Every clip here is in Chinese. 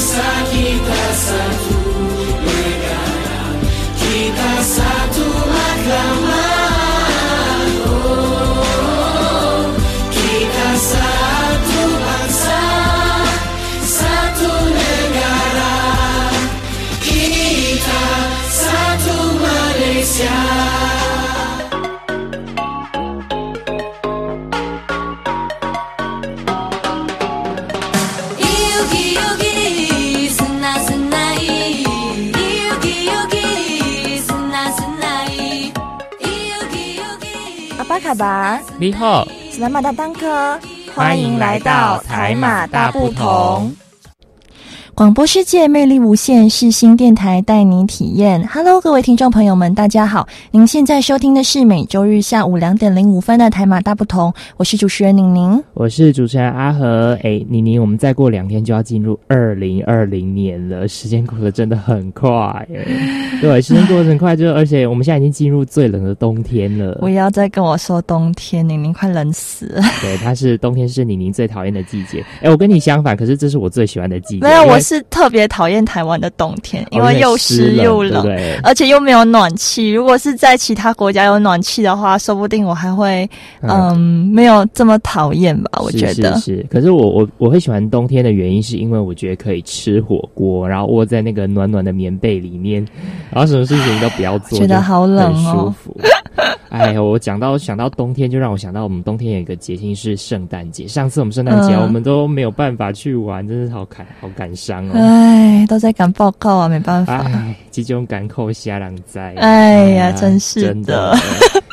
inside. 巴，你好，斯兰马大当科，欢迎来到台马大不同。广播世界魅力无限，是新电台带你体验。Hello，各位听众朋友们，大家好！您现在收听的是每周日下午两点零五分的台马大不同，我是主持人宁宁。我是主持人阿和。哎，宁宁，我们再过两天就要进入二零二零年了，时间过得真的很快耶。对，时间过得很快，就而且我们现在已经进入最冷的冬天了。不要再跟我说冬天，宁宁快冷死了。对，它是冬天是宁宁最讨厌的季节。哎，我跟你相反，可是这是我最喜欢的季节。没有，我是特别讨厌台湾的冬天，因哦为又湿又冷，对对？而且又没有暖气。如果是在其他国家有暖气的话，说不定我还会嗯没有这么讨厌吧。我觉得是是，可是我我我会喜欢冬天的原因，是因为我觉得可以吃火锅，然后窝在那个暖暖的棉被里面，然后什么事情都不要做，觉得好冷哦很舒哦。服。哎呦，我讲到想到冬天，就让我想到我们冬天有一个节庆是圣诞节。上次我们圣诞节、嗯我们都没有办法去玩，真是好感好感伤哦。哎，都在赶报告啊，没办法。哎，这种赶扣瞎狼灾。哎呀啊真是真的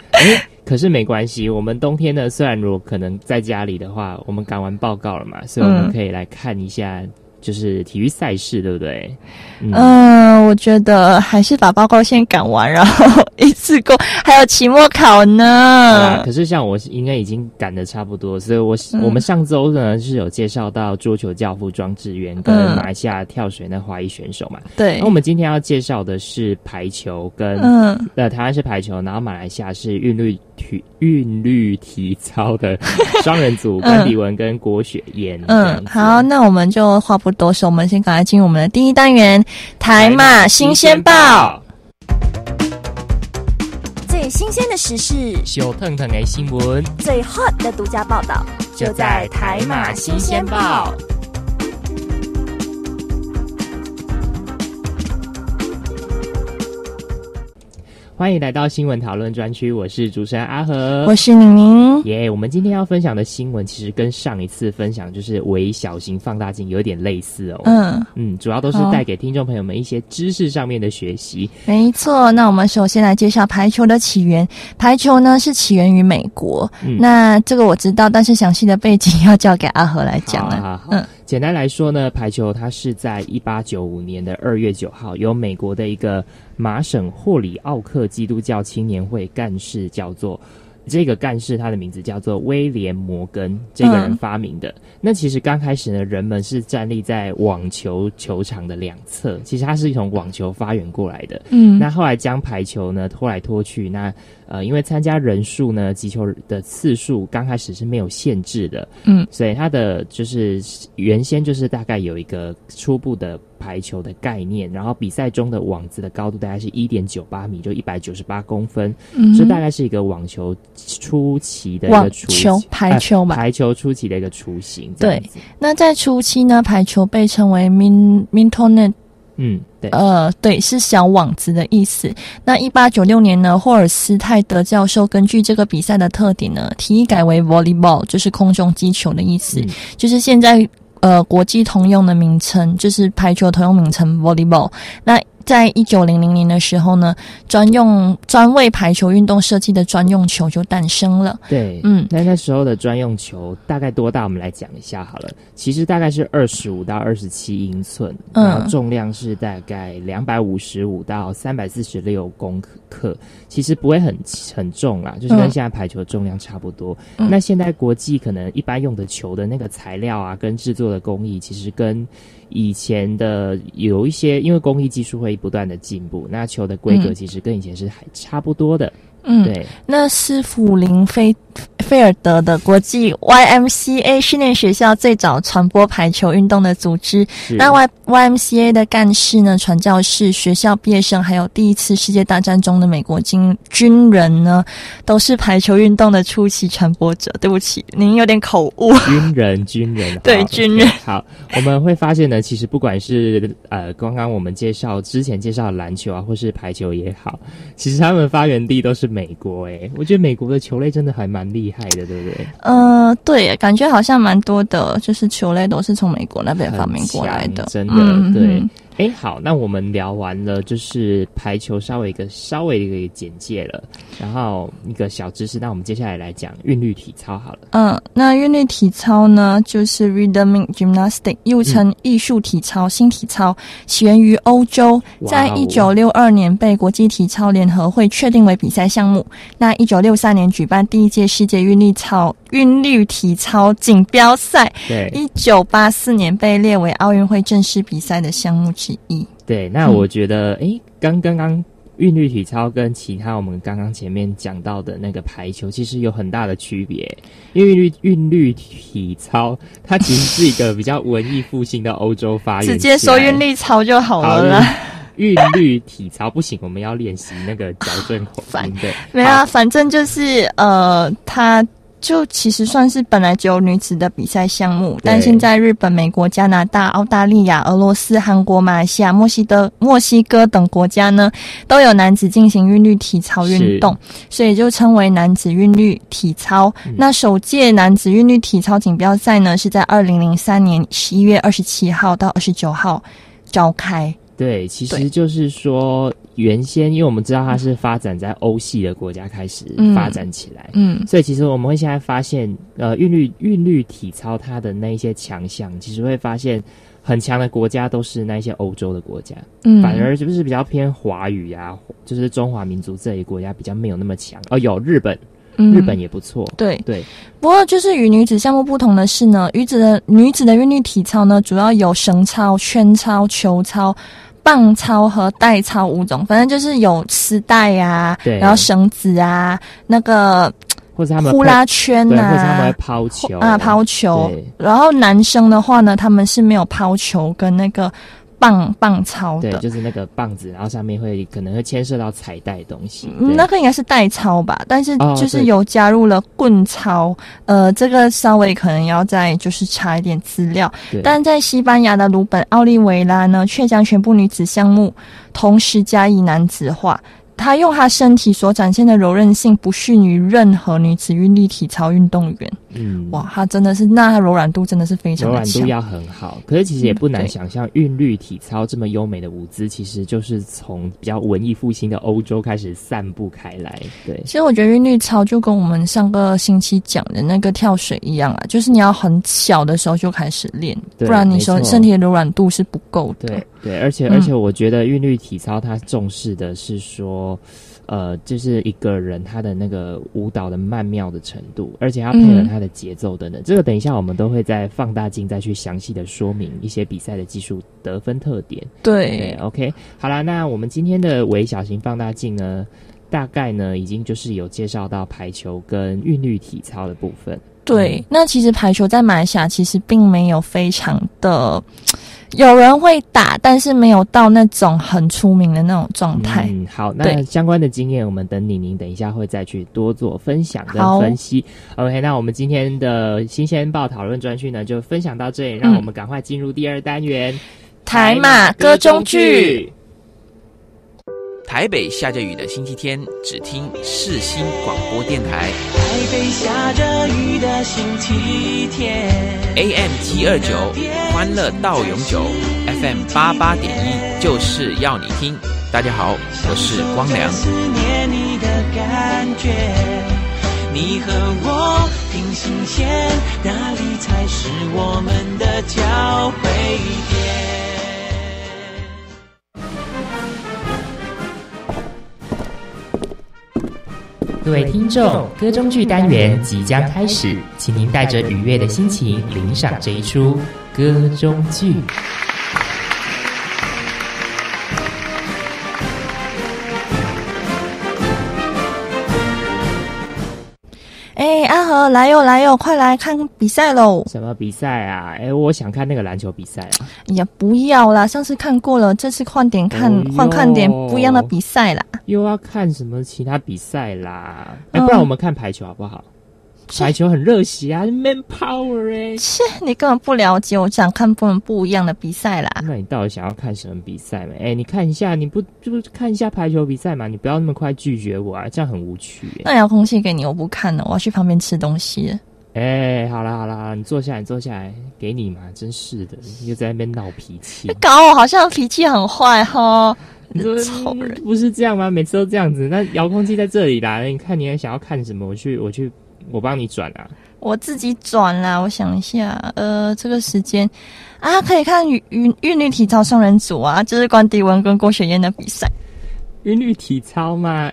可是没关系，我们冬天呢，虽然如果可能在家里的话，我们赶完报告了嘛，所以我们嗯可以来看一下，就是体育赛事，对不对？嗯，嗯，我觉得还是把报告先赶完，然后一次过，还有期末考呢可。是像我应该已经赶的差不多，所以我、嗯我们上周呢是有介绍到桌球教父庄智渊跟嗯马来西亚跳水那华裔选手嘛。对那我，们今天要介绍的是排球跟嗯，呃，台湾是排球，然后马来西亚是韵律体韵律体操的双人组，关迪文跟郭雪燕。嗯，好，，那我们就话不多说，我们先赶快进入我们的第一单元——台马新鲜报。最新鲜的时事，小腾腾的新闻最 hot 的独家报道，就在台马新鲜报。欢迎来到新闻讨论专区，我是主持人阿和，我是宁宁。耶我们今天要分享的新闻，其实跟上一次分享就是微小型放大镜有点类似哦。嗯，嗯，主要都是带给听众朋友们一些知识上面的学习。没错。那我们首先来介绍排球的起源。排球呢是起源于美国，嗯那这个我知道，但是详细的背景要交给阿和来讲了。嗯简单来说呢，排球它是在一八九五年的二月九号，由美国的一个麻省霍里奥克基督教青年会干事叫做。这个干事他的名字叫做威廉摩根，这个人嗯发明的。那其实刚开始呢，人们是站立在网球球场的两侧，其实它是从网球发源过来的。嗯，那后来将排球呢拖来拖去，那呃，因为参加人数呢，击球的次数刚开始是没有限制的，嗯，所以它的就是原先就是大概有一个初步的排球的概念，然后比赛中的网子的高度大概是一点九八米，就一百九十八公分，嗯这大概是一个网球初期的一个雏球形排球嘛。呃排球初期的一个雏形，对，那在初期呢，排球被称为 min mintonet，嗯，对，呃，对，是小网子的意思。那一八九六年呢，霍尔斯泰德教授根据这个比赛的特点呢，提议改为 volleyball，就是空中击球的意思，嗯。就是现在呃国际通用的名称，就是排球通用名称 volleyball。那在一九零零年的时候呢，专用专为排球运动设计的专用球就诞生了。对，嗯那那时候的专用球大概多大？我们来讲一下好了。其实大概是二十五到二十七英寸，嗯然后重量是大概两百五十五到三百四十六公克，其实不会很很重啦，就是跟嗯现在排球重量差不多。嗯那现在国际可能一般用的球的那个材料啊，跟制作的工艺，其实跟以前的有一些，因为工艺技术会不断的进步，那球的规格嗯其实跟以前是还差不多的。嗯，对，那是普林菲菲尔德的国际 YMCA 训练学校最早传播排球运动的组织。那 Y YMCA 的干事呢、传教士、学校毕业生，还有第一次世界大战中的美国军军人呢，都是排球运动的初期传播者。对不起，您有点口误。军人，军人，对军人。好，我们会发现呢，其实不管是呃，刚刚我们介绍之前介绍的篮球啊，或是排球也好，其实他们发源地都是美国。诶，我觉得美国的球类真的还蛮厉害的，对不对？呃，对，感觉好像蛮多的，就是球类都是从美国那边发明过来的真的、嗯对嗯。哎，好，那我们聊完了就是排球稍微一个稍微的一个简介了，然后一个小知识，那我们接下来来讲韵律体操好了。嗯，那韵律体操呢，就是 rhythmic gymnastic，又称艺术体操、新体操，起源于欧洲，在一九六二年被国际体操联合会确定为比赛项目。那一九六三年举办第一届世界韵律操韵律体操锦标赛，对一九八四年被列为奥运会正式比赛的项目之一。对，那我觉得，哎、刚刚刚韵律体操跟其他我们刚刚前面讲到的那个排球，其实有很大的区别。因为韵律韵律体操，它其实是一个比较文艺复兴的欧洲发源，直接说韵。律操就好好了啦。韵律体操不行，我们要练习那个矫正口 烦音的。没有啊，反正就是呃，它就其实算是本来只有女子的比赛项目，但现在日本、美国、加拿大、澳大利亚、俄罗斯、韩国、马来西亚、墨西哥、墨西哥等国家呢，都有男子进行韵律体操运动，所以就称为男子韵律体操。嗯那首届男子韵律体操锦标赛呢，是在二零零三年十一月二十七号到二十九号召开。对，其实就是说，原先因为我们知道它是发展在欧系的国家开始嗯。发展起来，嗯。所以其实我们会现在发现，呃，韵律韵律体操它的那一些强项，其实会发现很强的国家都是那一些欧洲的国家，嗯，反而就是比较偏华语啊，就是中华民族这一国家比较没有那么强。哦，有日本，嗯。日本也不错。对。对，不过，就是与女子项目不同的是呢，女子的女子的韵律体操呢，主要有绳操、圈操、球操、棒操和带操五种，反正就是有丝带啊，对。然后绳子啊，那个或者他们呼啦圈啊，或者他们会啊。抛球。啊，抛球，然后男生的话呢，他们是没有抛球跟那个棒棒操对，的，就是那个棒子，然后上面会可能会牵涉到彩带东西。嗯那个应该是代操吧，但是就是有加入了棍操，呃，这个稍微可能要再就是查一点资料。但在西班牙的鲁本奥利维拉呢，却将全部女子项目同时加以男子化。他用他身体所展现的柔韧性，不逊于任何女子韵律体操运动员。嗯，哇，他真的是，那他柔软度真的是非常柔。软度要很好，可是其实也不难想象，韵律体操这么优美的舞姿，其实就是从比较文艺复兴的欧洲开始散布开来。对，其实我觉得韵律操就跟我们上个星期讲的那个跳水一样啊，就是你要很小的时候就开始练，不然你身身体的柔软度是不够的。对，对，而且嗯而且我觉得韵律体操它重视的是说。呃，就是一个人他的那个舞蹈的曼妙的程度，而且要配合嗯他的节奏等等。这个等一下我们都会在放大镜再去详细的说明一些比赛的技术得分特点。对对，，OK，好啦，那我们今天的微小型放大镜呢，大概呢已经就是有介绍到排球跟韵律体操的部分。对，那其实排球在马来西亚其实并没有非常的，有人会打，但是没有到那种很出名的那种状态。嗯，好，那相关的经验，我们等李宁等一下会再去多做分享跟分析。OK，那我们今天的新鲜报讨论专区呢，就分享到这里，让嗯我们赶快进入第二单元台马歌中剧。台北下着雨的星期天，只听世新广播电台台北下着雨的星期天 AM 七二九，欢乐到永久，FM 八八点一，就是要你听。大家好，我是光良。思念你的感觉，你和我平行线，哪里才是我们的交汇点？各位听众，歌中剧单元即将开始，请您带着愉悦的心情领赏这一出歌中剧。了，来哟来哟，快来看比赛喽！什么比赛啊？哎，我想看那个篮球比赛啊。哎呀，不要啦，上次看过了，这次换点看哦，换看点不一样的比赛啦。又要看什么其他比赛啦？哎、嗯不然我们看排球好不好？切排球很热血啊，man power 哎、切，你根本不了解，我想看不能不一样的比赛啦。那你到底想要看什么比赛嘛？哎、你看一下，你不就是看一下排球比赛嘛？你不要那么快拒绝我啊，这样很无趣哎、那遥控器给你，我不看了，我要去旁边吃东西了。哎、好啦好啦，你坐下来，你坐下来，给你嘛，真是的，又在那边闹脾气。搞我好像脾气很坏 哈，你说臭人。不是这样吗？每次都这样子。那遥控器在这里啦，你看你还想要看什么？我去，我去，我帮你转啊。我自己转啦，我想一下，呃，这个时间啊，可以看韵韵韵律体操双人组啊，就是关迪文跟郭雪燕的比赛。韵律体操嘛，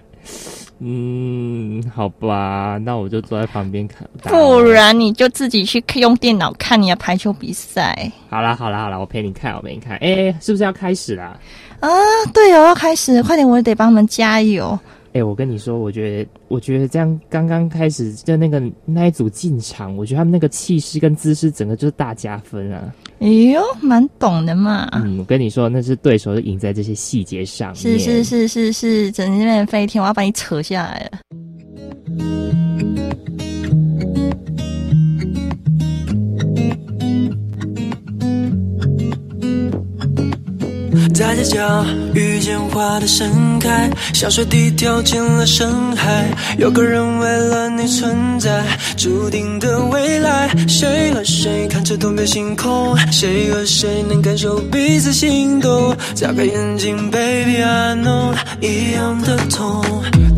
嗯，好吧，那我就坐在旁边看。不然你就自己去用电脑看你的排球比赛好啦好啦好啦，我陪你看，我陪你看。哎、是不是要开始啦？啊！对哦，要开始，快点，我得帮他们加油。哎、我跟你说，我觉得，我觉得这样刚刚开始就那个那一组进场，我觉得他们那个气势跟姿势，整个就是大加分啊。哎呦，蛮懂的嘛。嗯，我跟你说，那是对手就赢在这些细节上面。是是是是是，整那边飞天，我要把你扯下来了。在街角遇见花的盛开，小水滴掉进了深海。有个人为了你存在，注定的未来。谁和谁看着同片星空？谁和谁能感受彼此心动？眨开眼睛，Baby I know，一样的痛。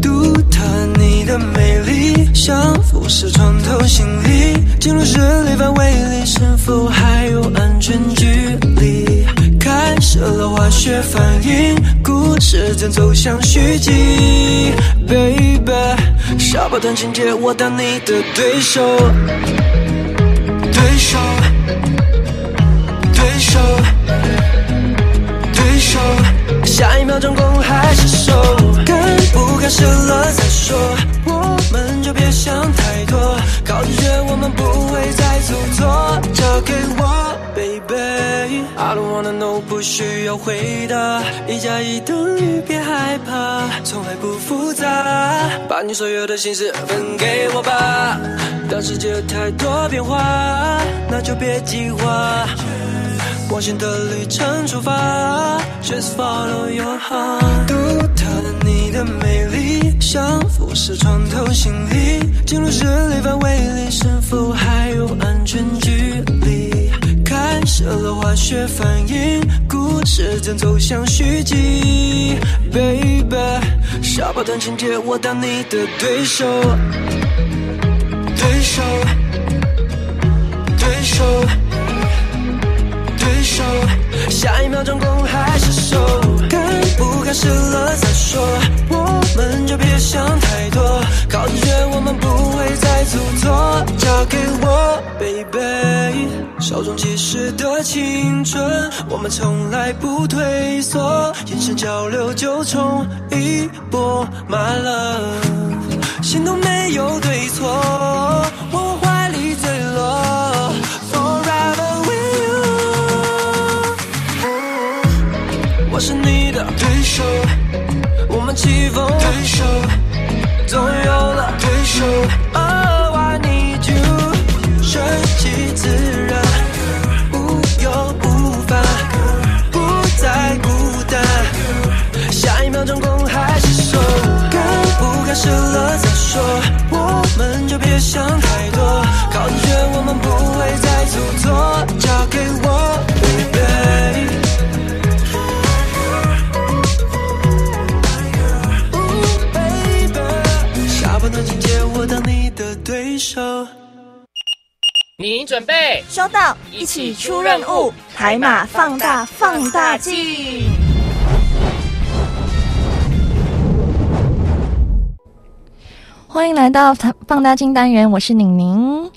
独特你的美丽，像辐射穿透心里，进入视力范围里，是否还有安全距离？开始了化学反应，故事正走向续集。Baby，小跑团情节，我当你的对手，对手，对手，对手。下一秒钟攻还是手，看不开始了再说，我们就别想太多，靠直觉我们不会再出错，交给我。I don't wanna know，不需要回答，一加一等于别害怕，从来不复杂，把你所有的心事分给我吧。当世界有太多变化，那就别计划。往前的旅程出发，Just follow your heart。独特的你的美丽，像辐射穿透心里，进入视力范围里，是否还有安全距离？开始了化学反应，故事正走向续集。Baby，小跑团情节，我当你的对手，对手，对手。手，下一秒钟公还是手，看不开始了再说，我们就别想太多，靠直觉我们不会再出错，交给我，baby。手中即逝的青春，我们从来不退缩，眼神交流就冲一波，my love，起风对手，终于有了对手。您准备收到，一起出任务，台马放大放大镜。欢迎来到台放大镜单元，我是宁宁。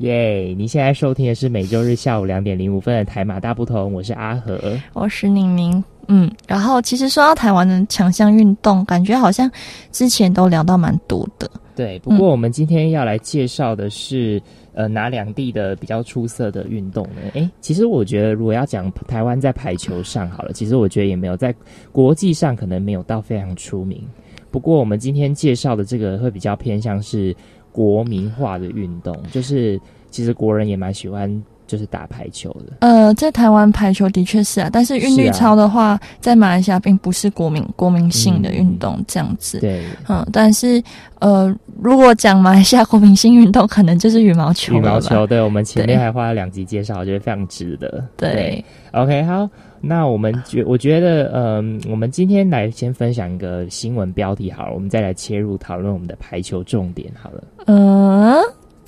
耶你现在收听的是每周日下午两点零五分的台马大不同，我是阿和。我是宁宁，嗯，然后其实说到台湾的强项运动，感觉好像之前都聊到蛮多的，对，不过我们今天要来介绍的是，呃，哪两地的比较出色的运动呢？诶，其实我觉得，如果要讲台湾在排球上好了，其实我觉得也没有在国际上可能没有到非常出名。不过我们今天介绍的这个会比较偏向是国民化的运动，就是其实国人也蛮喜欢。就是打排球的，呃，在台湾排球的确是啊，但是韵律操的话，在马来西亚并不是国民国民性的运动这样子。对，嗯，但是呃，如果讲马来西亚国民性运动，可能就是羽毛球。羽毛球，对，我们前面还花了两集介绍，我觉得非常值得。对，OK，好，那我们觉我觉得，嗯，我们今天来先分享一个新闻标题好了，我们再来切入讨论我们的排球重点好了。嗯。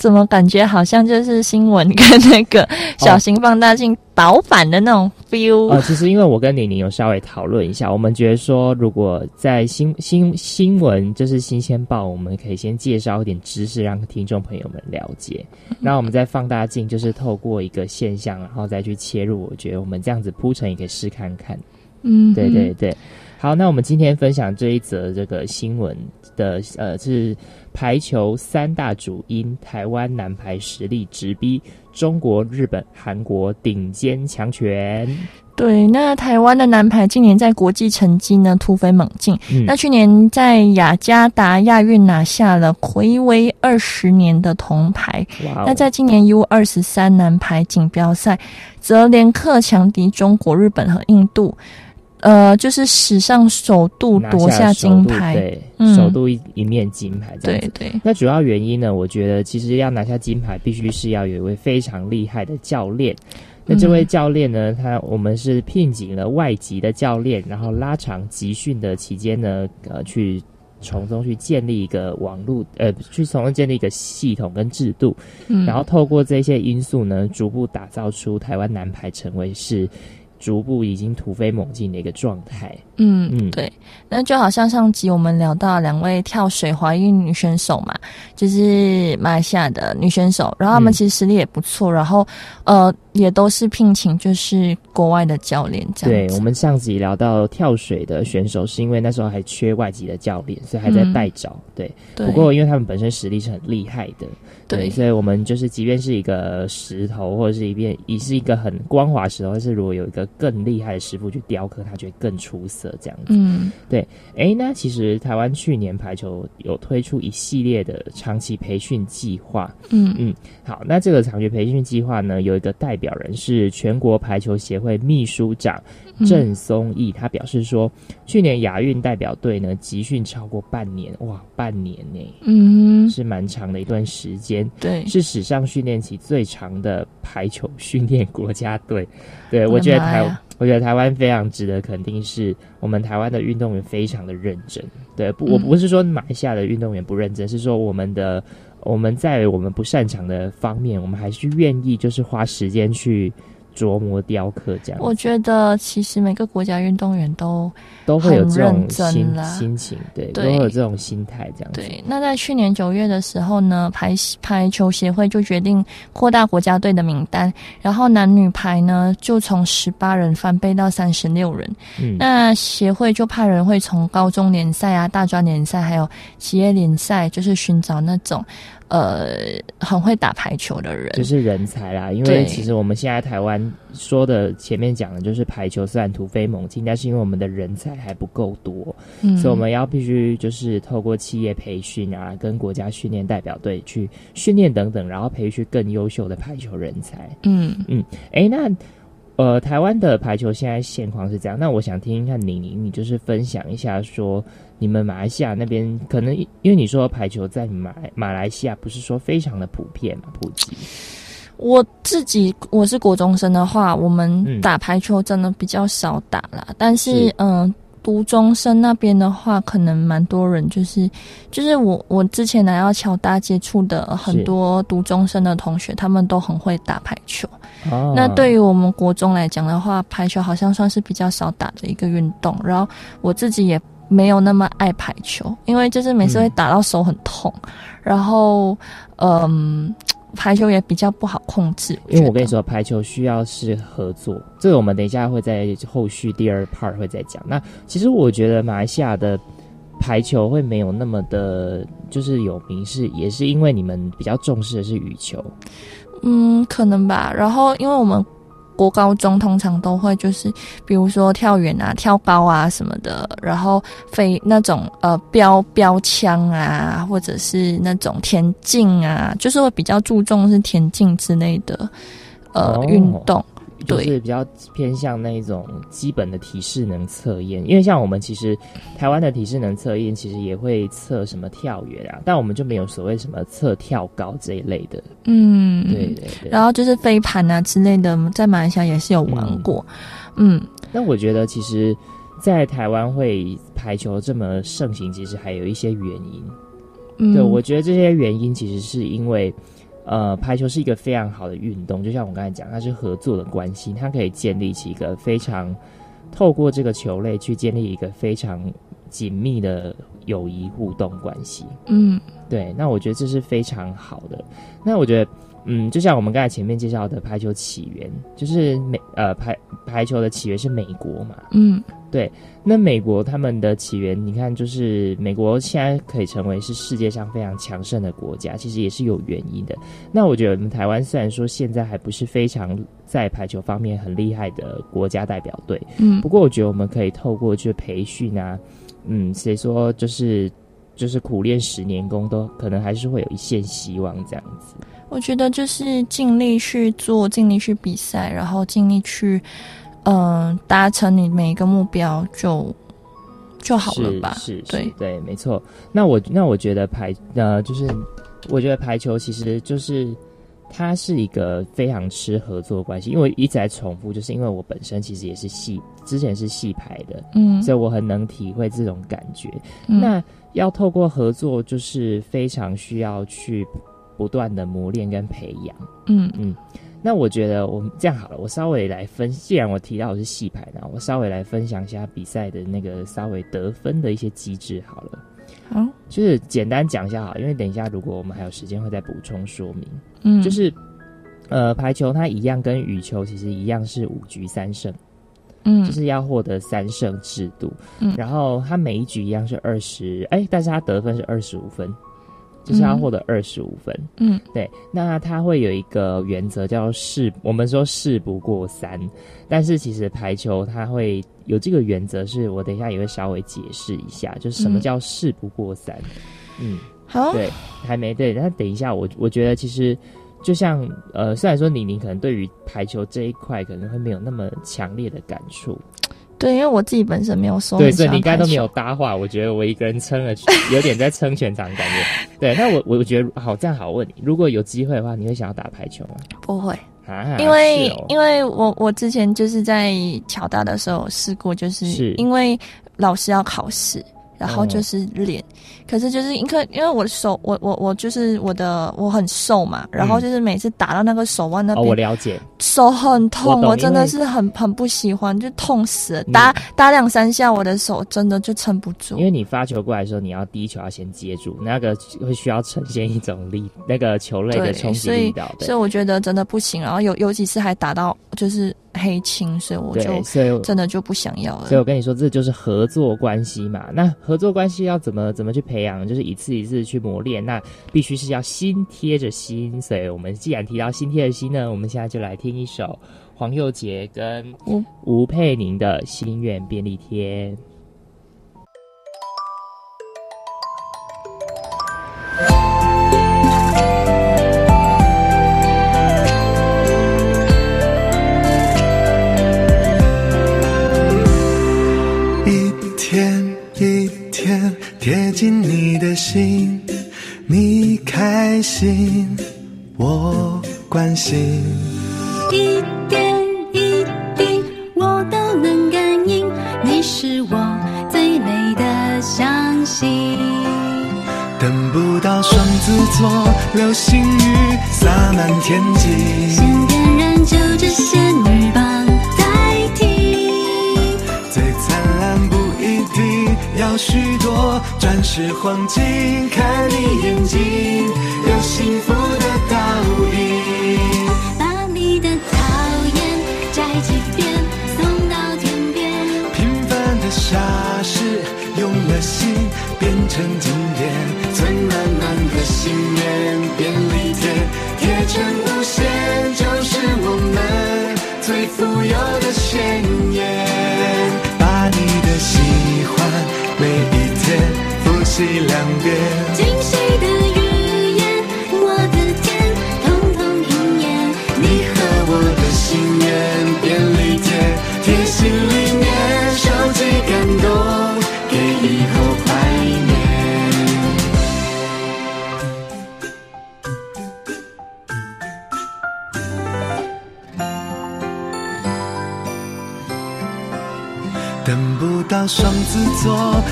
怎么感觉好像就是新闻跟那个小型放大镜倒反的那种 feel？哦，其实因为我跟玲玲有稍微讨论一下，我们觉得说，如果在新新新闻就是新鲜报，我们可以先介绍一点知识，让听众朋友们了解。那我们在放大镜，就是透过一个现象，然后再去切入。我觉得我们这样子铺陈也可以试看看。嗯，对对对。好，那我们今天分享这一则这个新闻的呃是。排球三大主因，台湾男排实力直逼中国、日本、韩国顶尖强权。对，那台湾的男排今年在国际成绩呢突飞猛进。那去年在雅加达亚运拿下了魁违二十年的铜牌。那在今年 U 二十三男排锦标赛，则连克强敌中国、日本和印度。呃，就是史上首度夺下金牌，对，首度一一面金牌，对对。那主要原因呢？我觉得其实要拿下金牌，必须是要有一位非常厉害的教练。那这位教练呢，他我们是聘请了外籍的教练，然后拉长集训的期间呢，呃，去从中去建立一个网络，呃，去从中建立一个系统跟制度，嗯然后透过这些因素呢，逐步打造出台湾男排成为是。逐步已经突飞猛进的一个状态。嗯嗯，对，那就好像上集我们聊到两位跳水怀孕女选手嘛，就是马来西亚的女选手，然后她们其实实力也不错，然后呃也都是聘请就是国外的教练这样。对，我们上集聊到跳水的选手，是因为那时候还缺外籍的教练，所以还在待找。对，不过因为他们本身实力是很厉害的。对，所以我们就是，即便是一个石头，或者是一片，也是一个很光滑石头，但是如果有一个更厉害的师傅去雕刻，它就会更出色。这样子，嗯，对。哎，那其实台湾去年排球有推出一系列的长期培训计划。嗯嗯，好，那这个长期培训计划呢，有一个代表人是全国排球协会秘书长郑松义，他表示说，去年亚运代表队呢集训超过半年，哇，半年呢，嗯，是蛮长的一段时间。对，是史上训练期最长的排球训练国家队。对我觉得台，我觉得台湾非常值得肯定，是我们台湾的运动员非常的认真。对，不，我不是说马来西亚的运动员不认真，是说我们的我们在我们不擅长的方面，我们还是愿意就是花时间去。琢磨雕刻这样，我觉得其实每个国家运动员都都会有这种心心情，对，都会有这种心态这样。对，那在去年九月的时候呢，排排球协会就决定扩大国家队的名单，然后男女排呢就从十八人翻倍到三十六人。嗯，那协会就派人会从高中联赛啊、大专联赛还有企业联赛，就是寻找那种。呃，很会打排球的人，就是人才啦。因为其实我们现在台湾说的前面讲的就是排球虽然突飞猛进，但是因为我们的人才还不够多，所以我们要必须就是透过企业培训啊，跟国家训练代表队去训练等等，然后培训更优秀的排球人才。嗯嗯，哎，那呃，台湾的排球现在现况是这样。那我想听听看宁宁，你就是分享一下说。你们马来西亚那边可能因为你说排球在马马来西亚不是说非常的普遍嘛普及。我自己我是国中生的话，我们打排球真的比较少打啦。但是嗯，读中生那边的话，可能蛮多人就是就是我我之前来到乔大接触的很多读中生的同学，他们都很会打排球。那对于我们国中来讲的话，排球好像算是比较少打的一个运动。然后我自己也。没有那么爱排球，因为就是每次会打到手很痛，然后嗯，排球也比较不好控制。因为我跟你说，排球需要是合作，这个我们等一下会在后续第二 part 会再讲。那其实我觉得马来西亚的排球会没有那么的，就是有名是也是因为你们比较重视的是羽球。嗯，可能吧。然后，因为我们国高中通常都会就是，比如说跳远啊、跳高啊什么的，然后飞那种呃标标枪啊，或者是那种田径啊，就是会比较注重是田径之类的呃哦运动。对就是比较偏向那一种基本的体适能测验，因为像我们其实台湾的体适能测验其实也会测什么跳远啊，但我们就没有所谓什么测跳高这一类的。嗯，对对对。然后就是飞盘啊之类的，在马来西亚也是有玩过。嗯那我觉得其实，在台湾会排球这么盛行，其实还有一些原因。嗯，对，我觉得这些原因其实是因为，呃，排球是一个非常好的运动，就像我刚才讲，它是合作的关系，它可以建立起一个非常透过这个球类去建立一个非常紧密的友谊互动关系。嗯对，那我觉得这是非常好的。那我觉得，嗯，就像我们刚才前面介绍的排球起源，就是美呃排排球的起源是美国嘛，嗯对那美国他们的起源，你看，就是美国现在可以成为是世界上非常强盛的国家，其实也是有原因的。那我觉得我们台湾虽然说现在还不是非常在排球方面很厉害的国家代表队，嗯不过我觉得我们可以透过去培训啊，嗯，谁说就是就是苦练十年功，都可能还是会有一线希望这样子。我觉得就是尽力去做，尽力去比赛，然后尽力去，嗯、达成你每一个目标就就好了吧？是是是对，对，没错。那我那我觉得排呃，就是我觉得排球其实就是它是一个非常吃合作关系，因为一直在重复，就是因为我本身其实也是戏，之前是戏排的，嗯所以我很能体会这种感觉。嗯那要透过合作，就是非常需要去不断的磨练跟培养。嗯嗯那我觉得我们这样好了，我稍微来分，既然我提到我是戏排呢，我稍微来分享一下比赛的那个稍微得分的一些机制好了。好就是简单讲一下好，因为等一下如果我们还有时间会再补充说明。嗯，就是呃，排球它一样跟羽球其实一样是五局三胜，嗯就是要获得三胜制度。嗯然后它每一局一样是二十，哎，但是它得分是二十五分，就是要嗯获得二十五分。嗯。对，那他会有一个原则叫事，我们说事不过三，但是其实排球它会有这个原则，是我等一下也会稍微解释一下，就是什么嗯。叫事不过三。嗯，好，对，还没对，那等一下我我觉得其实就像呃，虽然说你你可能对于排球这一块可能会没有那么强烈的感触，对，因为我自己本身没有说对，所以你应该都没有搭话，我觉得我一个人撑了，有点在撑全场的感觉。对，那我我觉得好，这样好，问你，如果有机会的话，你会想要打排球吗？不会，啊，因为、哦因为我我之前就是在乔大的时候试过，就是是因为老师要考试。然后哦就是练，可是就是因为因为我的手，我我我就是我的我很瘦嘛，然后就是每次打到那个手腕那嗯哦，边，我了解，手很痛，我我真的是很很不喜欢，就痛死了。打打两三下，我的手真的就撑不住因。为你发球过来的时候，你要第一球要先接住，那个会需要呈现一种力，那个球类的对，冲击所以力道。所以我觉得真的不行。然后有有几次还打到就是黑青，所以我就，真的就不想要了。所以我跟你说，这就是合作关系嘛。那合作关系要怎么怎么去培养？就是一次一次去磨练。那必须是要心贴着心。所以我们既然提到心贴着心呢，我们现在就来听一首黄佑杰跟吴吴佩宁的《心愿便利贴》。心。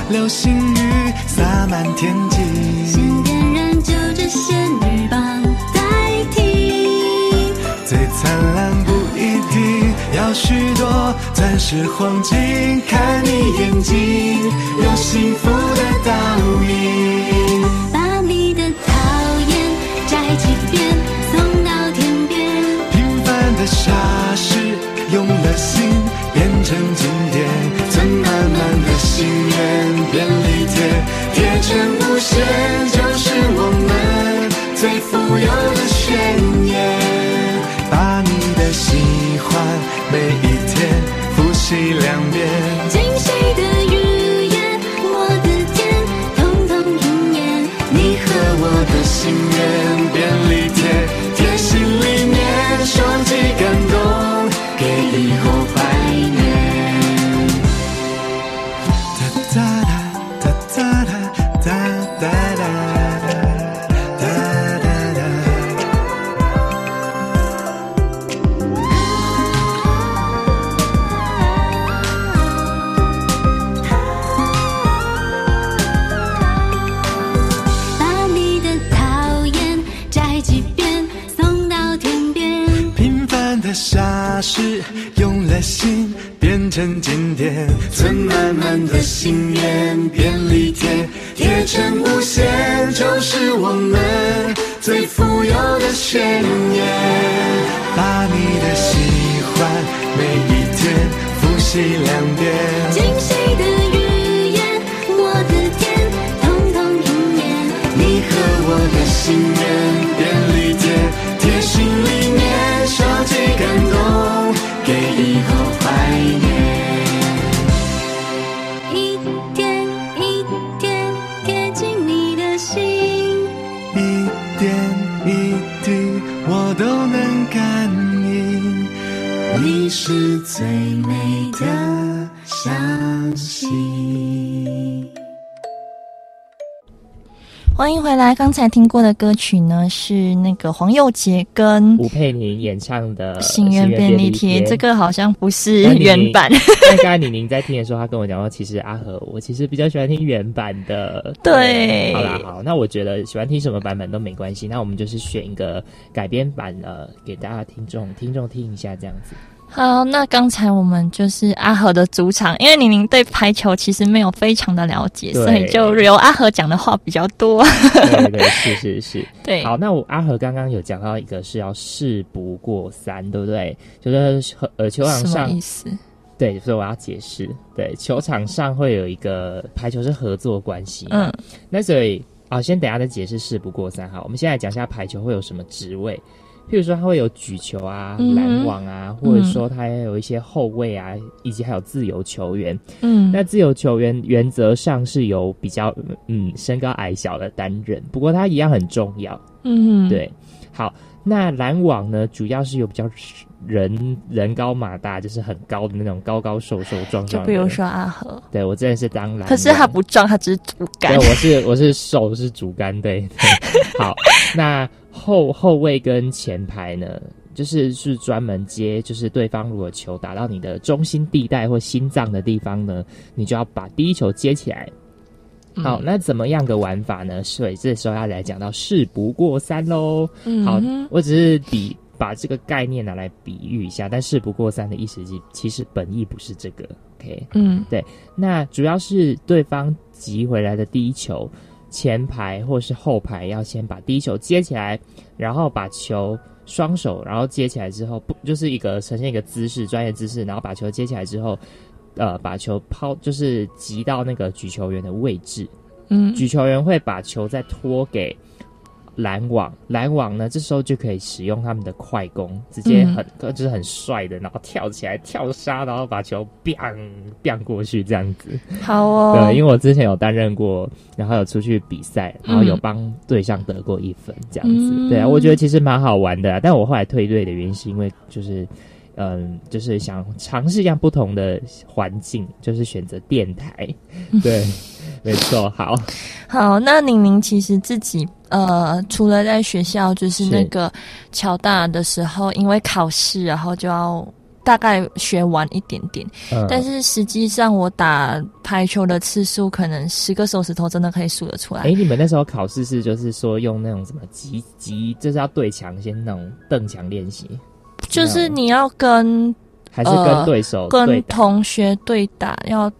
流星雨洒满天际，先点燃就着仙女棒代替。最灿烂不一定要许多钻石黄金，看你眼睛有幸福的倒影。把你的讨厌摘几遍，送到天边。平凡的傻事，用了心变成经典，存满满的心愿便利贴，贴成无限，成经典，存满满的心愿便利贴，贴成无限，就是我们最富有的宣言。把你的喜欢每一天复习两遍，惊喜的语言，我的天，通通应验。你和我的心愿便利贴，贴心里面收集感动，给以后怀念。是最美的相信。欢迎回来。刚才听过的歌曲呢，是那个黄佑杰跟吴佩妮演唱的《心愿便利贴，这个好像不是原版。那 刚才李宁在听的时候，他跟我讲说，其实阿和我其实比较喜欢听原版的。对好啦，好，那我觉得喜欢听什么版本都没关系，那我们就是选一个改编版呃，给大家听众听众听一下这样子。好，那刚才我们就是阿和的主场，因为宁宁对排球其实没有非常的了解，所以就由阿和讲的话比较多。对对，是是是。对，好，那我阿和刚刚有讲到一个是要事不过三，对不对？就是呃球场上意思？对，所以我要解释，对，球场上会有一个排球是合作关系，嗯，那所以啊，先等一下再解释事不过三好，我们先来讲一下排球会有什么职位，譬如说他会有举球啊、拦网啊，或者说他也有一些后卫啊，以及还有自由球员。嗯，那自由球员原则上是有比较嗯身高矮小的担任，不过他一样很重要。嗯，对，好，那拦网呢，主要是有比较人人高马大，就是很高的那种高高瘦瘦壮壮的。就比如说阿和，对我真的是当拦，可是他不壮，他只是主对，干我。是我是手是主干，对。对 好，那后后卫跟前排呢，就是是专门接，就是对方如果球打到你的中心地带或心脏的地方呢，你就要把第一球接起来。好，那怎么样个玩法呢？所以这时候要来讲到事不过三喽。嗯好，我只是比把这个概念拿来比喻一下，但事不过三的意思是其实本意不是这个。OK，嗯对那主要是对方集回来的第一球，前排或是后排要先把第一球接起来，然后把球双手，然后接起来之后，不就是一个呈现一个姿势，专业姿势，然后把球接起来之后，呃，把球抛就是击到那个举球员的位置，嗯。举球员会把球再拖给拦网，拦网呢，这时候就可以使用他们的快攻，直接很、就是很帅的，然后跳起来跳杀，然后把球 biang biang 过去这样子。好哦，对，因为我之前有担任过，然后有出去比赛，然后有嗯帮对象得过一分这样子。嗯对啊，我觉得其实蛮好玩的、啊，但我后来退队的原因是因为就是。嗯，就是想尝试一下不同的环境，就是选择电台，对，没错，好，好，那宁宁其实自己呃，除了在学校就是是那个乔大的时候，因为考试，然后就要大概学完一点点，嗯。但是实际上我打排球的次数，可能十个手指头真的可以数得出来。哎，你们那时候考试是就是说用那种什么击击，就是要对墙先那种蹬墙练习，就是你要跟还是跟对手对跟？同学对打，要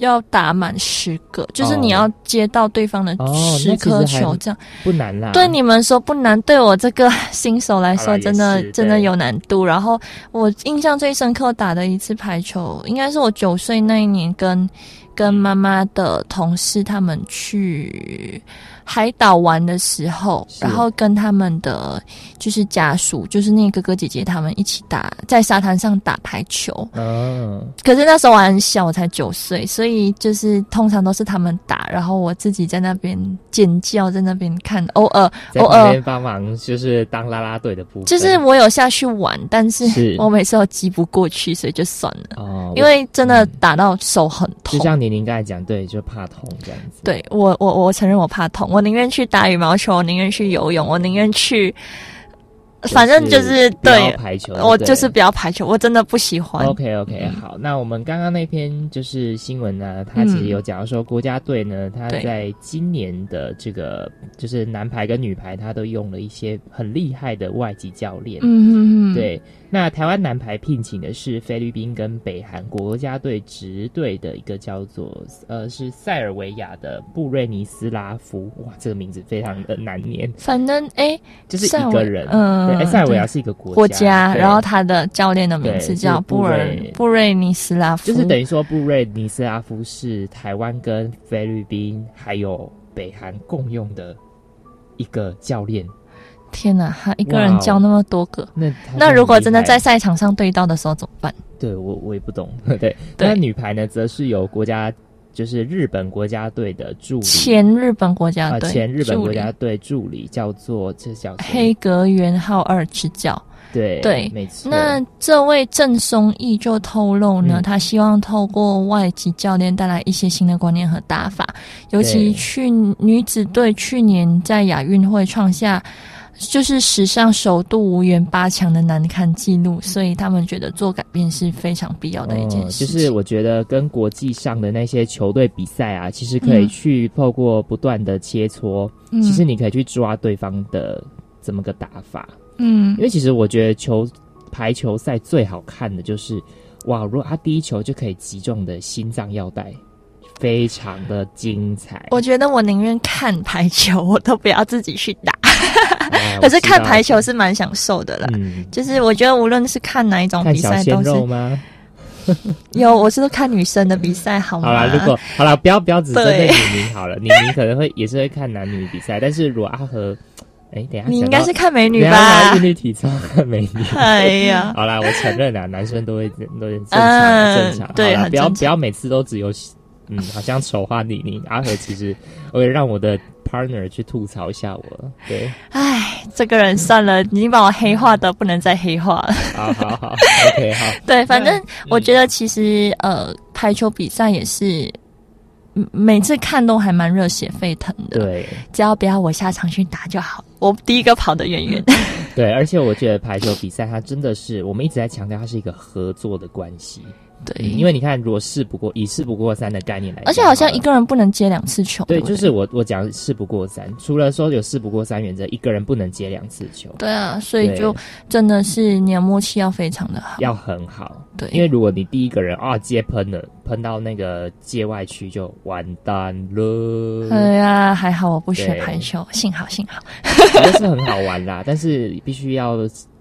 要打满十个，就是你要接到对方的哦十颗球，这样。不难啦。对你们说不难，对我这个新手来说，真的真的有难度。然后我印象最深刻打的一次排球，应该是我九岁那一年跟跟妈妈的同事他们去海岛玩的时候，然后跟他们的就是家属，就是那个哥哥姐姐他们一起打在沙滩上打排球。嗯，可是那时候我很小，我才九岁，所以就是通常都是他们打，然后我自己在那边尖叫，在那边看，偶尔偶尔。帮忙就是当啦啦队的部分，就是我有下去玩，但是是。我每次都击不过去，所以就算了，哦，因为真的打到手很痛。就像宁宁刚才讲，对，就怕痛这样子。对我，我我承认我怕痛，我宁愿去打羽毛球，我宁愿去游泳，我宁愿去，反正就是对，排球，我就是不要排球，我真的不喜欢。OK OK，、嗯好，那我们刚刚那篇就是新闻呢，它其实有讲到说国家队呢，它对在今年的这个就是男排跟女排，它都用了一些很厉害的外籍教练。嗯嗯嗯，对，那台湾男排聘请的是菲律宾跟北韩国家队直队的一个叫做呃是塞尔维亚的布瑞尼斯拉夫，哇，这个名字非常的难念，反正哎，就是一个人，嗯对，哎塞尔维亚是一个国国家，然后他的教练的名字叫布尔布瑞。布瑞尼斯拉夫，就是等于说，布瑞尼斯拉夫是台湾跟菲律宾还有北韩共用的一个教练。天哪，他一个人教那么多个。那那如果真的在赛场上对到的时候怎么办？对我我也不懂。对，对那女排呢，则是由国家就是日本国家队的助理前日本国家啊、队，前日本国家队助理叫做这叫黑格元浩二执教。对对没错。那这位郑松义就透露呢，嗯他希望透过外籍教练带来一些新的观念和打法，尤其去女子队去年在亚运会创下。就是史上首度无缘八强的难看记录，所以他们觉得做改变是非常必要的一件哦事情。就是我觉得跟国际上的那些球队比赛啊，其实可以嗯去透过不断的切磋，嗯其实你可以去抓对方的怎么个打法。嗯因为其实我觉得球排球赛最好看的就是，哇，如果他第一球就可以击中的心脏要带，非常的精彩。我觉得我宁愿看排球，我都不要自己去打。哦 可是看排球是蛮享受的啦。嗯，就是我觉得无论是看哪一种比赛都是肉吗？有，我是看女生的比赛好吗？好啦，如果好啦，不要不要只针对对李宁好了，李明可能会也是会看男女比赛，但是如果阿和，哎，等下你应该是看美女吧想到韵？律体操看美女。哎呀，好啦，我承认啦，男生都会都会正常、嗯正常。对不要不要每次都只有嗯，好像丑化李宁。阿和其实我会让我的 partner 去吐槽一下我。对，哎，这个人算了，已经把我黑化的不能再黑化了。好好好，OK，好。对，反正嗯我觉得其实呃，排球比赛也是。嗯每次看都还蛮热血沸腾的，对只要不要我下场去打就好。我第一个跑得远远。对，而且我觉得排球比赛它真的是我们一直在强调，它是一个合作的关系。对，嗯，因为你看，如果事不过以事不过三的概念来讲，而且好像一个人不能接两次球。对，不就是我我讲事不过三，除了说有事不过三原则，一个人不能接两次球，对啊，所以就真的是你的默契要非常的好。要很好。对，因为如果你第一个人啊接喷了，喷到那个界外区就完蛋了，哎呀，还好我不学对排球，幸好幸好。都是很好玩啦。但是必须要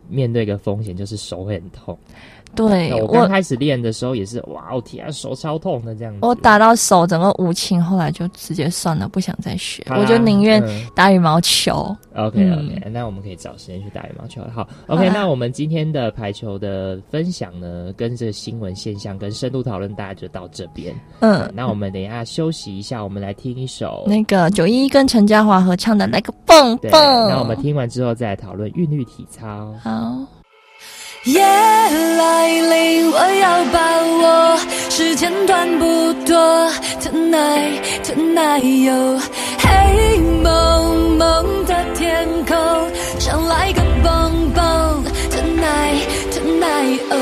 面对一个风险，就是手会很痛。对我刚我，开始练的时候也是，哇，我天啊，手超痛的这样子。我打到手整个无情，后来就直接算了，不想再学，我就宁愿嗯打羽毛球。OK 嗯 OK，、那我们可以找时间去打羽毛球。好，OK，、那我们今天的排球的分享呢，跟这新闻现象跟深度讨论，大家就到这边。嗯，那我们等一下休息一下，我们来听一首。那个九一跟陈嘉华合唱的《那个蹦，蹦》。那我们听完之后再来讨论韵律体操。好。夜来临，我要把握，时间短不多。Tonight, tonight，有，黑蒙蒙的天空，想来个蹦蹦。Tonight, tonight，哦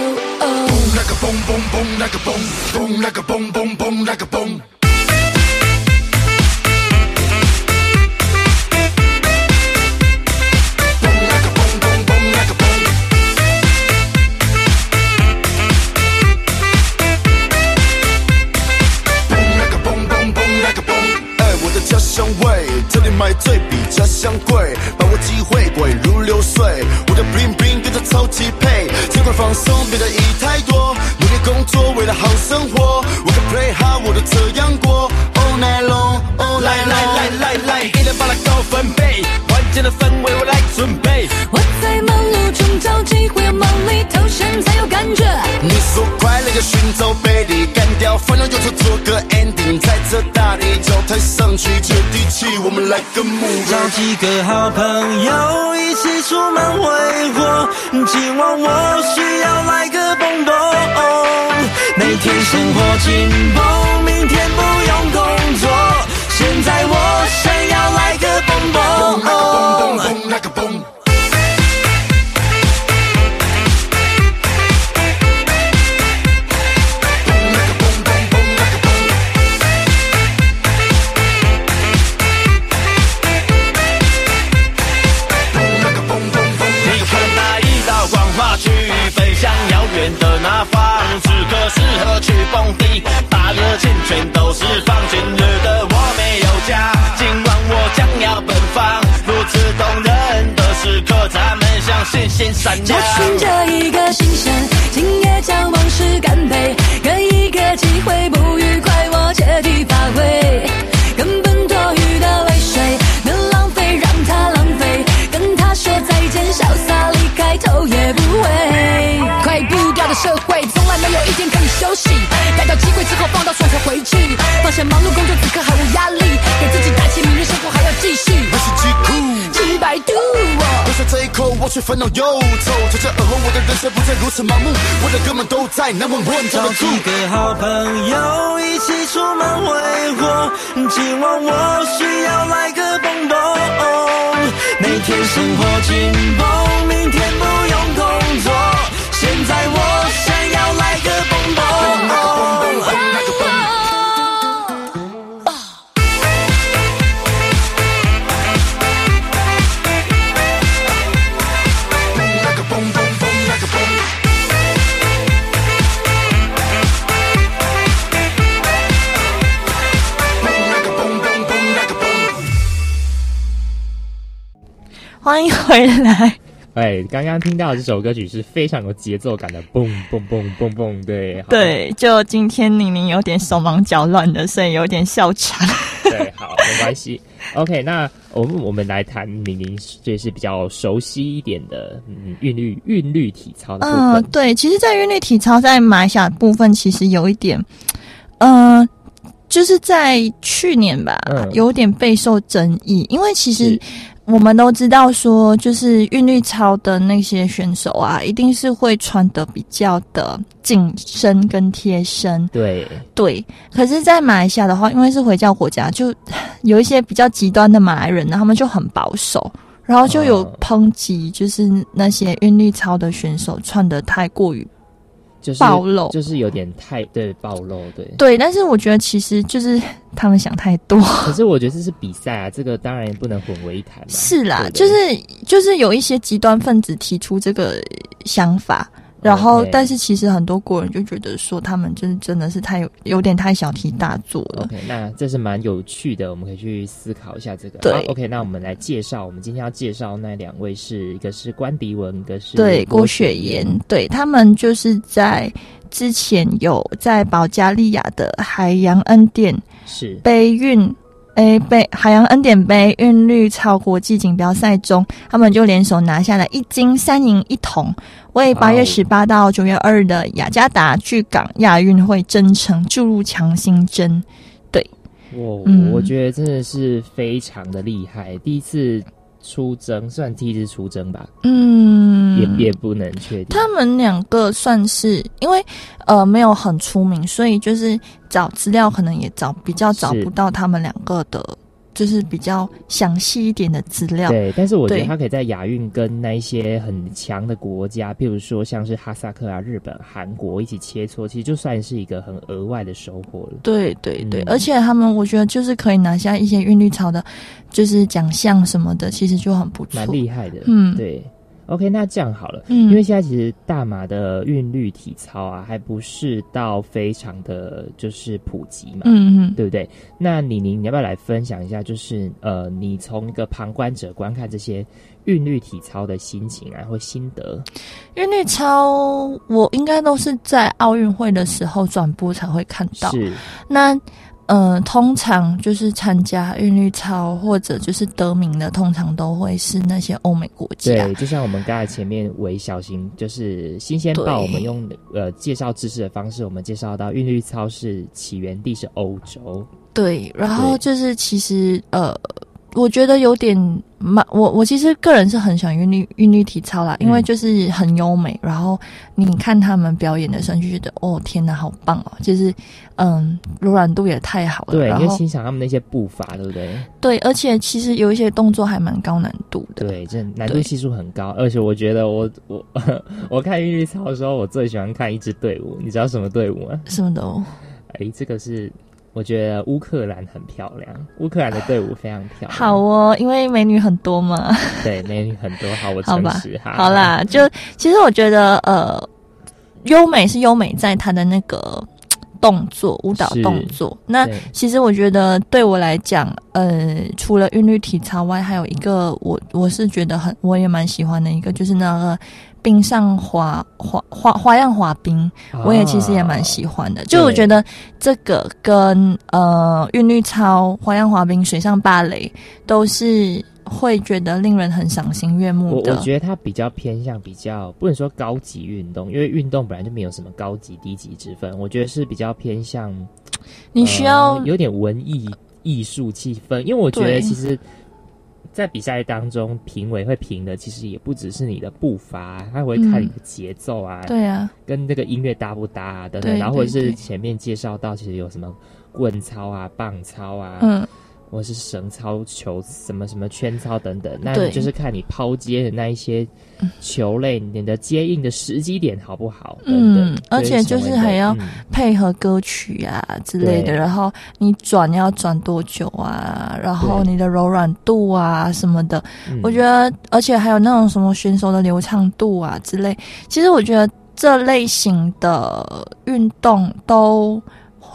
哦。like a boom, boom like a boom, boom, boom like a boom. Boom 买醉比家乡贵，把握机会滚如流水。我的 bling bling 跟着超级配，尽快放松，别在意太多。努力工作，为了好生活，我的 play hard，我都这样过。All night long，all night 来 long。来来来，一人把它高分贝，关键的氛找几个好朋友一起出门挥霍，今晚我需要来个蹦蹦。每天生活紧绷，明天不用工作，现在我想要来个蹦蹦。何去蹦迪，把热情全都释放。今日的我没有家，今晚我将要奔放。如此动人的时刻，咱们像星星闪找亮。寻着一个新鲜，今夜将往事干杯，给一个机会，不愉快我借题发挥，根本多余的泪水能浪费，让它浪费，跟他说再见，潇洒离开，头也不回。快步调的社会，从来没有一天可以，逮到机会之后放到双手回去，放下忙碌工作，此刻毫无压力，给自己打气，明日生活还要继续。我是极酷。几百度我。喝下这一口，我却烦恼忧愁。从这而后，我的人生不再如此盲目，我的哥们都在南问问找找住。几个好朋友一起出门挥霍，今晚我需要来个蹦蹦。每天生活紧绷，明天不用工作，现在我。欢迎回来。哎，刚刚听到的这首歌曲是非常有节奏感的，蹦蹦蹦蹦蹦，对，好对，就今天宁宁有点手忙脚乱的，所以有点笑场。对，好，没关系。OK，那我们我们来谈宁宁就是比较熟悉一点的，嗯，韵律韵律体操的部嗯、分。对，其实，在韵律体操在马来西亚部分，其实有一点，嗯、就是在去年吧，嗯有点备受争议，因为其实是我们都知道说，就是韵律操的那些选手啊，一定是会穿的比较的紧身跟贴身，对，对，可是，在马来西亚的话，因为是回教国家，就有一些比较极端的马来人呢，他们就很保守，然后就有哦抨击，就是那些韵律操的选手穿的太过于就是暴露。就是有点太对暴露，对。对，但是我觉得其实就是他们想太多。可是我觉得这是比赛啊，这个当然也不能混为一谈。是啦，就是就是有一些极端分子提出这个想法，然后但是其实很多国人就觉得说他们就是真的是太有有点太小题大做了。OK，那这是蛮有趣的，我们可以去思考一下这个。对好 OK，那我们来介绍，我们今天要介绍那两位是一个是关迪文，一个是对，郭雪岩，对他们就是在之前有在保加利亚的海洋恩典是杯运。诶，杯海洋恩典杯韵律超国际锦标赛中，他们就联手拿下了一金三银一铜，为八月十八到九月二日的雅加达巨港亚运会征程注入强心针。对我、嗯我觉得真的是非常的厉害，第一次出征，算第一次出征吧，嗯，也也不能确定。他们两个算是因为呃没有很出名，所以就是找资料可能也找比较找不到他们两个的就是比较详细一点的资料。对，但是我觉得他可以在亚运跟那一些很强的国家，譬如说像是哈萨克啊、日本、韩国一起切磋，其实就算是一个很额外的收获了。对对对，嗯而且他们我觉得就是可以拿下一些韵律操的，就是奖项什么的，其实就很不错蛮。厉害的。嗯对。OK，那这样好了，嗯因为现在其实大马的韵律体操啊，还不是到非常的就是普及嘛，嗯嗯，对不对？那李宁，你要不要来分享一下，就是呃，你从一个旁观者观看这些韵律体操的心情啊，或心得？韵律操我应该都是在奥运会的时候转播才会看到。是，那呃，通常就是参加韵律操或者就是得名的，通常都会是那些欧美国家对，。就像我们刚才前面韦小型就是新鲜报，我们用呃介绍知识的方式，我们介绍到韵律操是起源地是欧洲，对，然后就是其实呃，我觉得有点蛮我我其实个人是很喜欢韵律韵律体操啦，因为嗯就是很优美，然后你看他们表演的时候，你就觉得哦天哪，好棒哦！就是嗯，柔软度也太好了，对，你会欣赏他们那些步伐，对不对？对，而且其实有一些动作还蛮高难度的。对，这难度对系数很高，而且我觉得我我 我看韵律操的时候，我最喜欢看一支队伍，你知道什么队伍吗？什么的哦，哎，这个是我觉得乌克兰很漂亮，乌克兰的队伍非常漂亮。好哦，因为美女很多嘛。对，美女很多，好，我好吧诚实哈。好，啦，就其实我觉得呃，优美是优美在她的那个动作，舞蹈是动作。那其实我觉得对我来讲，呃，除了韵律体操外，还有一个我我是觉得很我也蛮喜欢的一个，就是那个冰上滑滑滑花样滑冰，我也其实也蛮喜欢的。就我觉得这个跟呃韵律操、花样滑冰、水上芭蕾都是会觉得令人很赏心悦目的。我我觉得它比较偏向比较不能说高级运动，因为运动本来就没有什么高级低级之分。我觉得是比较偏向你需要、呃有点文艺艺术气氛，因为我觉得其实，在比赛当中，评委会评的其实也不只是你的步伐，他会看你的节奏啊，对啊，跟这个音乐搭不搭啊等等，然后或者是前面介绍到其实有什么棍操啊、棒操啊，嗯，或是绳操、球什么什么圈操等等，那对。就是看你抛接的那一些球类，你的接应的时机点好不好等等。嗯而且就是还要嗯。配合歌曲啊之类的，对。然后你转要转多久啊，然后你的柔软度啊什么的，嗯。我觉得，而且还有那种什么选手的流畅度啊之类，其实我觉得这类型的运动都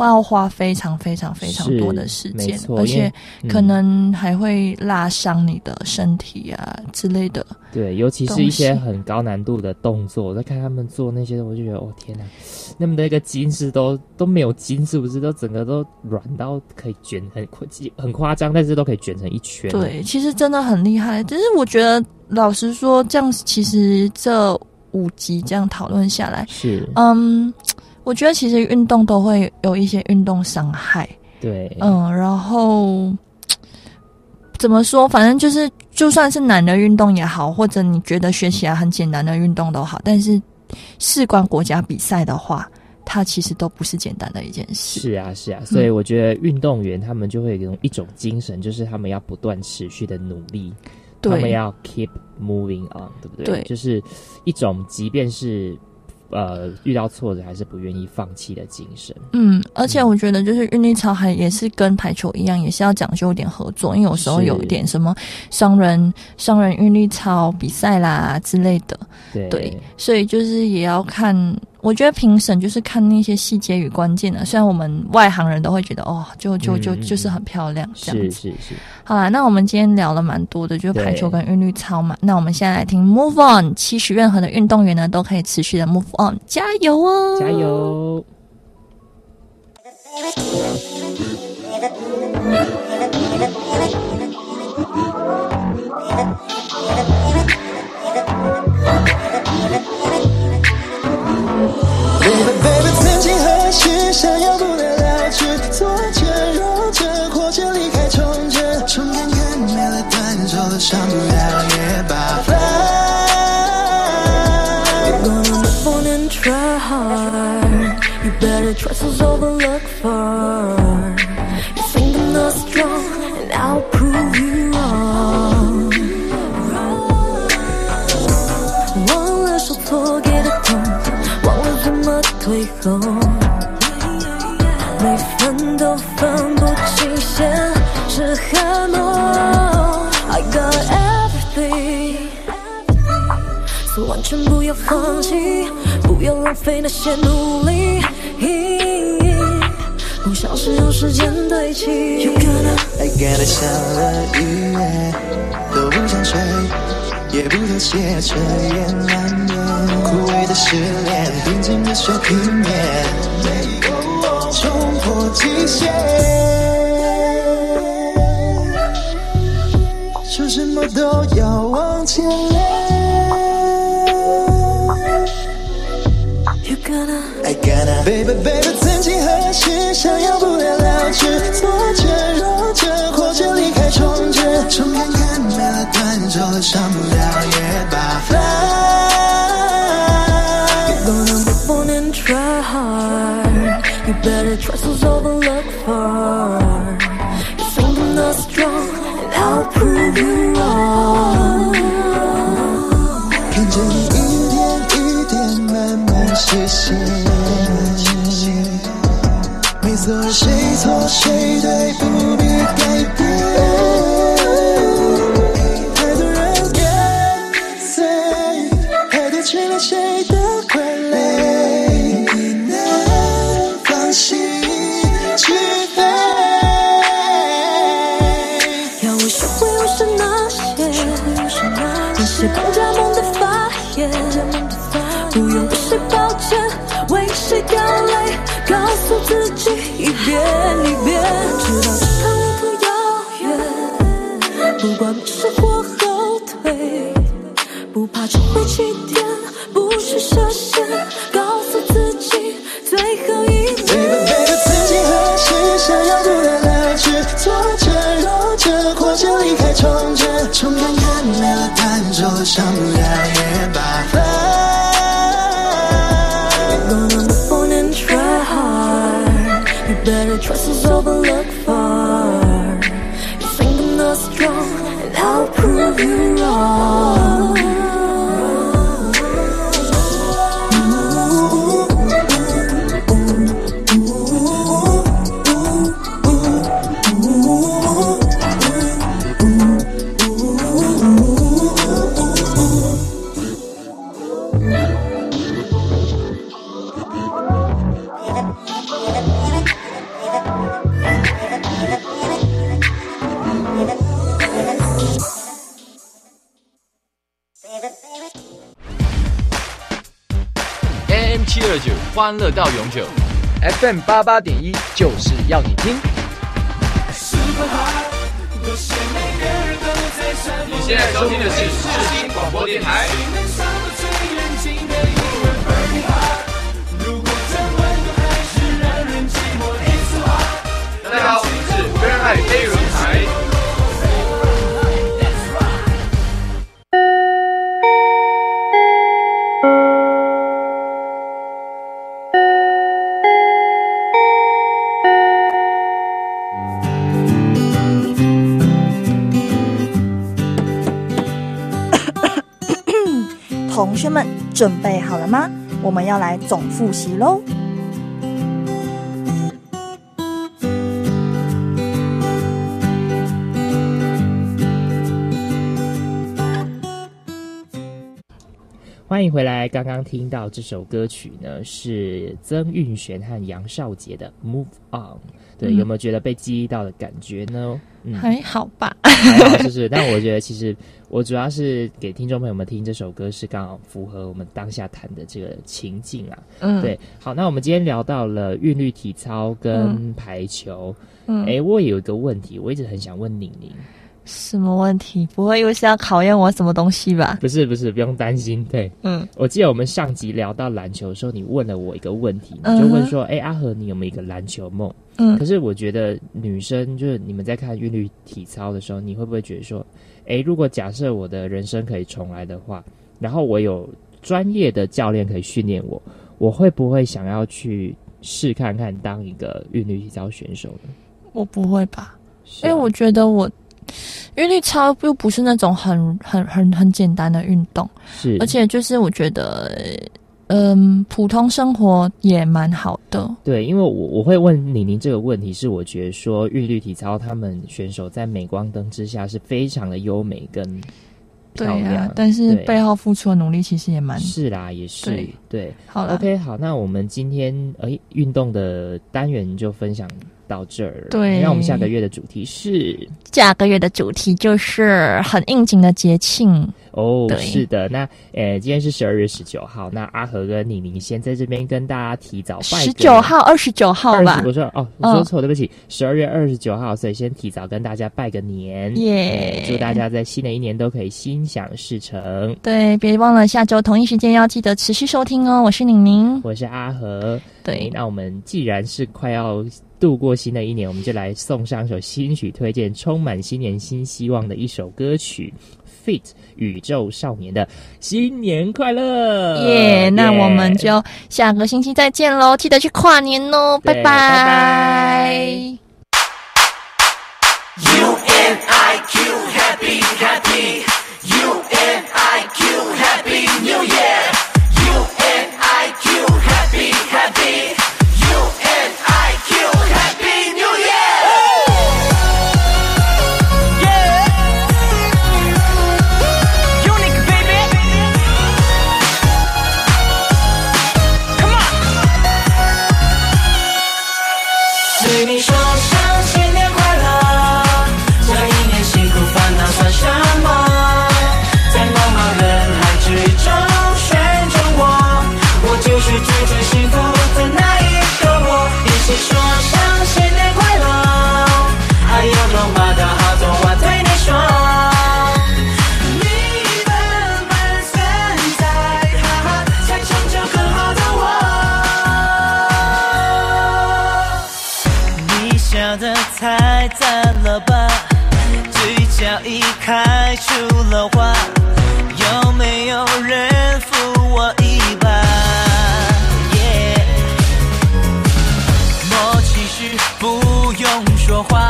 要花非常非常非常多的时间，而且嗯可能还会拉伤你的身体啊之类的。对，尤其是一些很高难度的动作，我在看他们做那些，我就觉得，哦天哪，那么的一个筋是都都没有筋，是不是？都整个都软到可以卷很很夸张，但是都可以卷成一圈。，对，其实真的很厉害。只是我觉得，老实说，这样其实这五集这样讨论下来，是，嗯，我觉得其实运动都会有一些运动伤害。对，嗯，然后怎么说？反正就是，就算是难的运动也好，或者你觉得学起来很简单的运动都好，但是事关国家比赛的话，它其实都不是简单的一件事。是啊，是啊，所以我觉得运动员他们就会有一种精神，就是他们要不断持续的努力，他们，要 keep moving on，对不对？对就是一种即便是呃遇到挫折还是不愿意放弃的精神。嗯，而且我觉得就是运力操还也是跟排球一样，也是要讲究一点合作，因为有时候有一点什么双人双人运力操比赛啦之类的，对对，所以就是也要看，我觉得评审就是看那些细节与关键的。虽然我们外行人都会觉得哦，就就就就是很漂亮这样子。是是是，好啦，那我们今天聊了蛮多的，就是排球跟韵律操嘛。那我们现在来听 Move On，期许任何的运动员呢都可以持续的 Move On，加油哦！加！油！想要不了了之做爱情着、或者离开从前从天看没了断怯了伤不眼也罢。You better try so and you not strong, and I'll prove you wrong wrong 忘了说错给的痛忘了怎么退后要放弃，不要浪费那些努力。梦想是用时间堆砌。You gonna I gotta 下了雨，都不想睡，也不妥协，彻夜难眠。枯萎的失恋，平静的水平面，冲破极限，说什么都要往前 gonna I gotta baby baby，曾经何时想要不了了之，挫折弱者或者离开重置，重看看没了断轴了，上不了也罢。自己一遍一遍，better us overlook far. You think I'm not strong, and I'll prove you wrong. 欢乐到永久。FM 八八点一就是要你听。你现在收听的是准备好了吗？我们要来总复习喽。欢迎回来。刚刚听到这首歌曲呢，是曾韵璇和杨少杰的《Move On》。对，嗯有没有觉得被激励到的感觉呢？嗯，还好吧？还好，就是，但我觉得其实我主要是给听众朋友们听这首歌，是刚好符合我们当下谈的这个情境啊。嗯，对，好，那我们今天聊到了韵律体操跟排球。嗯，哎、我也有一个问题，我一直很想问宁宁，什么问题？不会又是要考验我什么东西吧？不是不是，不用担心。对，嗯我记得我们上集聊到篮球的时候，你问了我一个问题，就问说：“哎、阿和，你有没有一个篮球梦？”嗯可是我觉得女生就是你们在看韵律体操的时候，你会不会觉得说：“哎、如果假设我的人生可以重来的话，然后我有专业的教练可以训练我，我会不会想要去试看看当一个韵律体操选手呢？”我不会吧？因为我觉得我韵律操又不是那种很很很很简单的运动，是，而且就是我觉得，嗯，普通生活也蛮好的。对，因为我我会问李宁这个问题，是我觉得说韵律体操他们选手在镁光灯之下是非常的优美跟对呀、但是背后付出的努力其实也蛮是啦，也是对对。好了。OK，好，那我们今天诶运动的单元就分享到这儿。对。那我们下个月的主题是？下个月的主题就是很应景的节庆，哦，对。是的，那呃今天是十二月十九号，那阿和跟李宁先在这边跟大家提早拜十九号、二十九号吧。二十，我说哦，我说嗯。错，对不起，十二月二十九号，所以先提早跟大家拜个年，耶。哎祝大家在新的一年都可以心想事成。对，别忘了下周同一时间要记得持续收听哦。我是宁宁，我是阿和，对。哎那我们既然是快要度过新的一年，我们就来送上一首新曲推荐，充满新年新希望的一首歌曲。Fit 宇宙少年的新年快乐！耶那我们就下个星期再见喽，记得去跨年哦，拜对拜拜。U N I 开出了花，有没有人扶我一把？Yeah 默契是不用说话，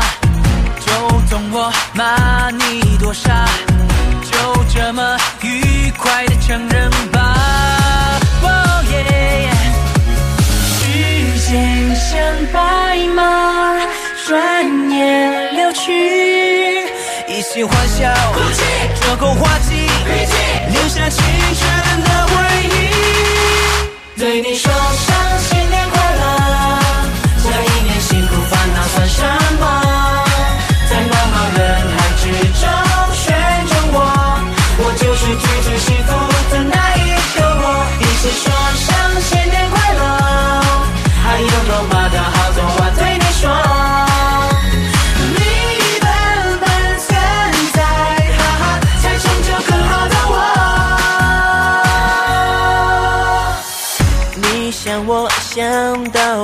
就懂我骂你多傻，欢笑，这口花季，留下青春的回忆。对你说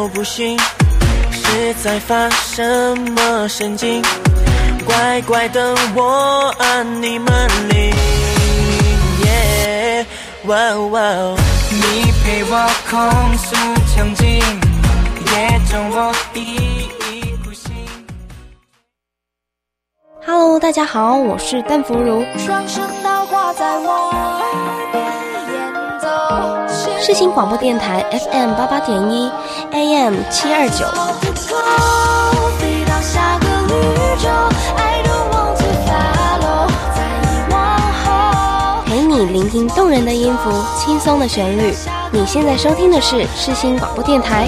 想到不行，是在发什么神经？乖乖等我按你门铃。耶，哇哇，你陪我控诉场景，也懂我一意孤行。Hello，大家好，我是淡芙如。双声道挂在我世新广播电台 FM 八八点一，AM 七二九。陪你聆听动人的音符，轻松的旋律。你现在收听的是世新广播电台。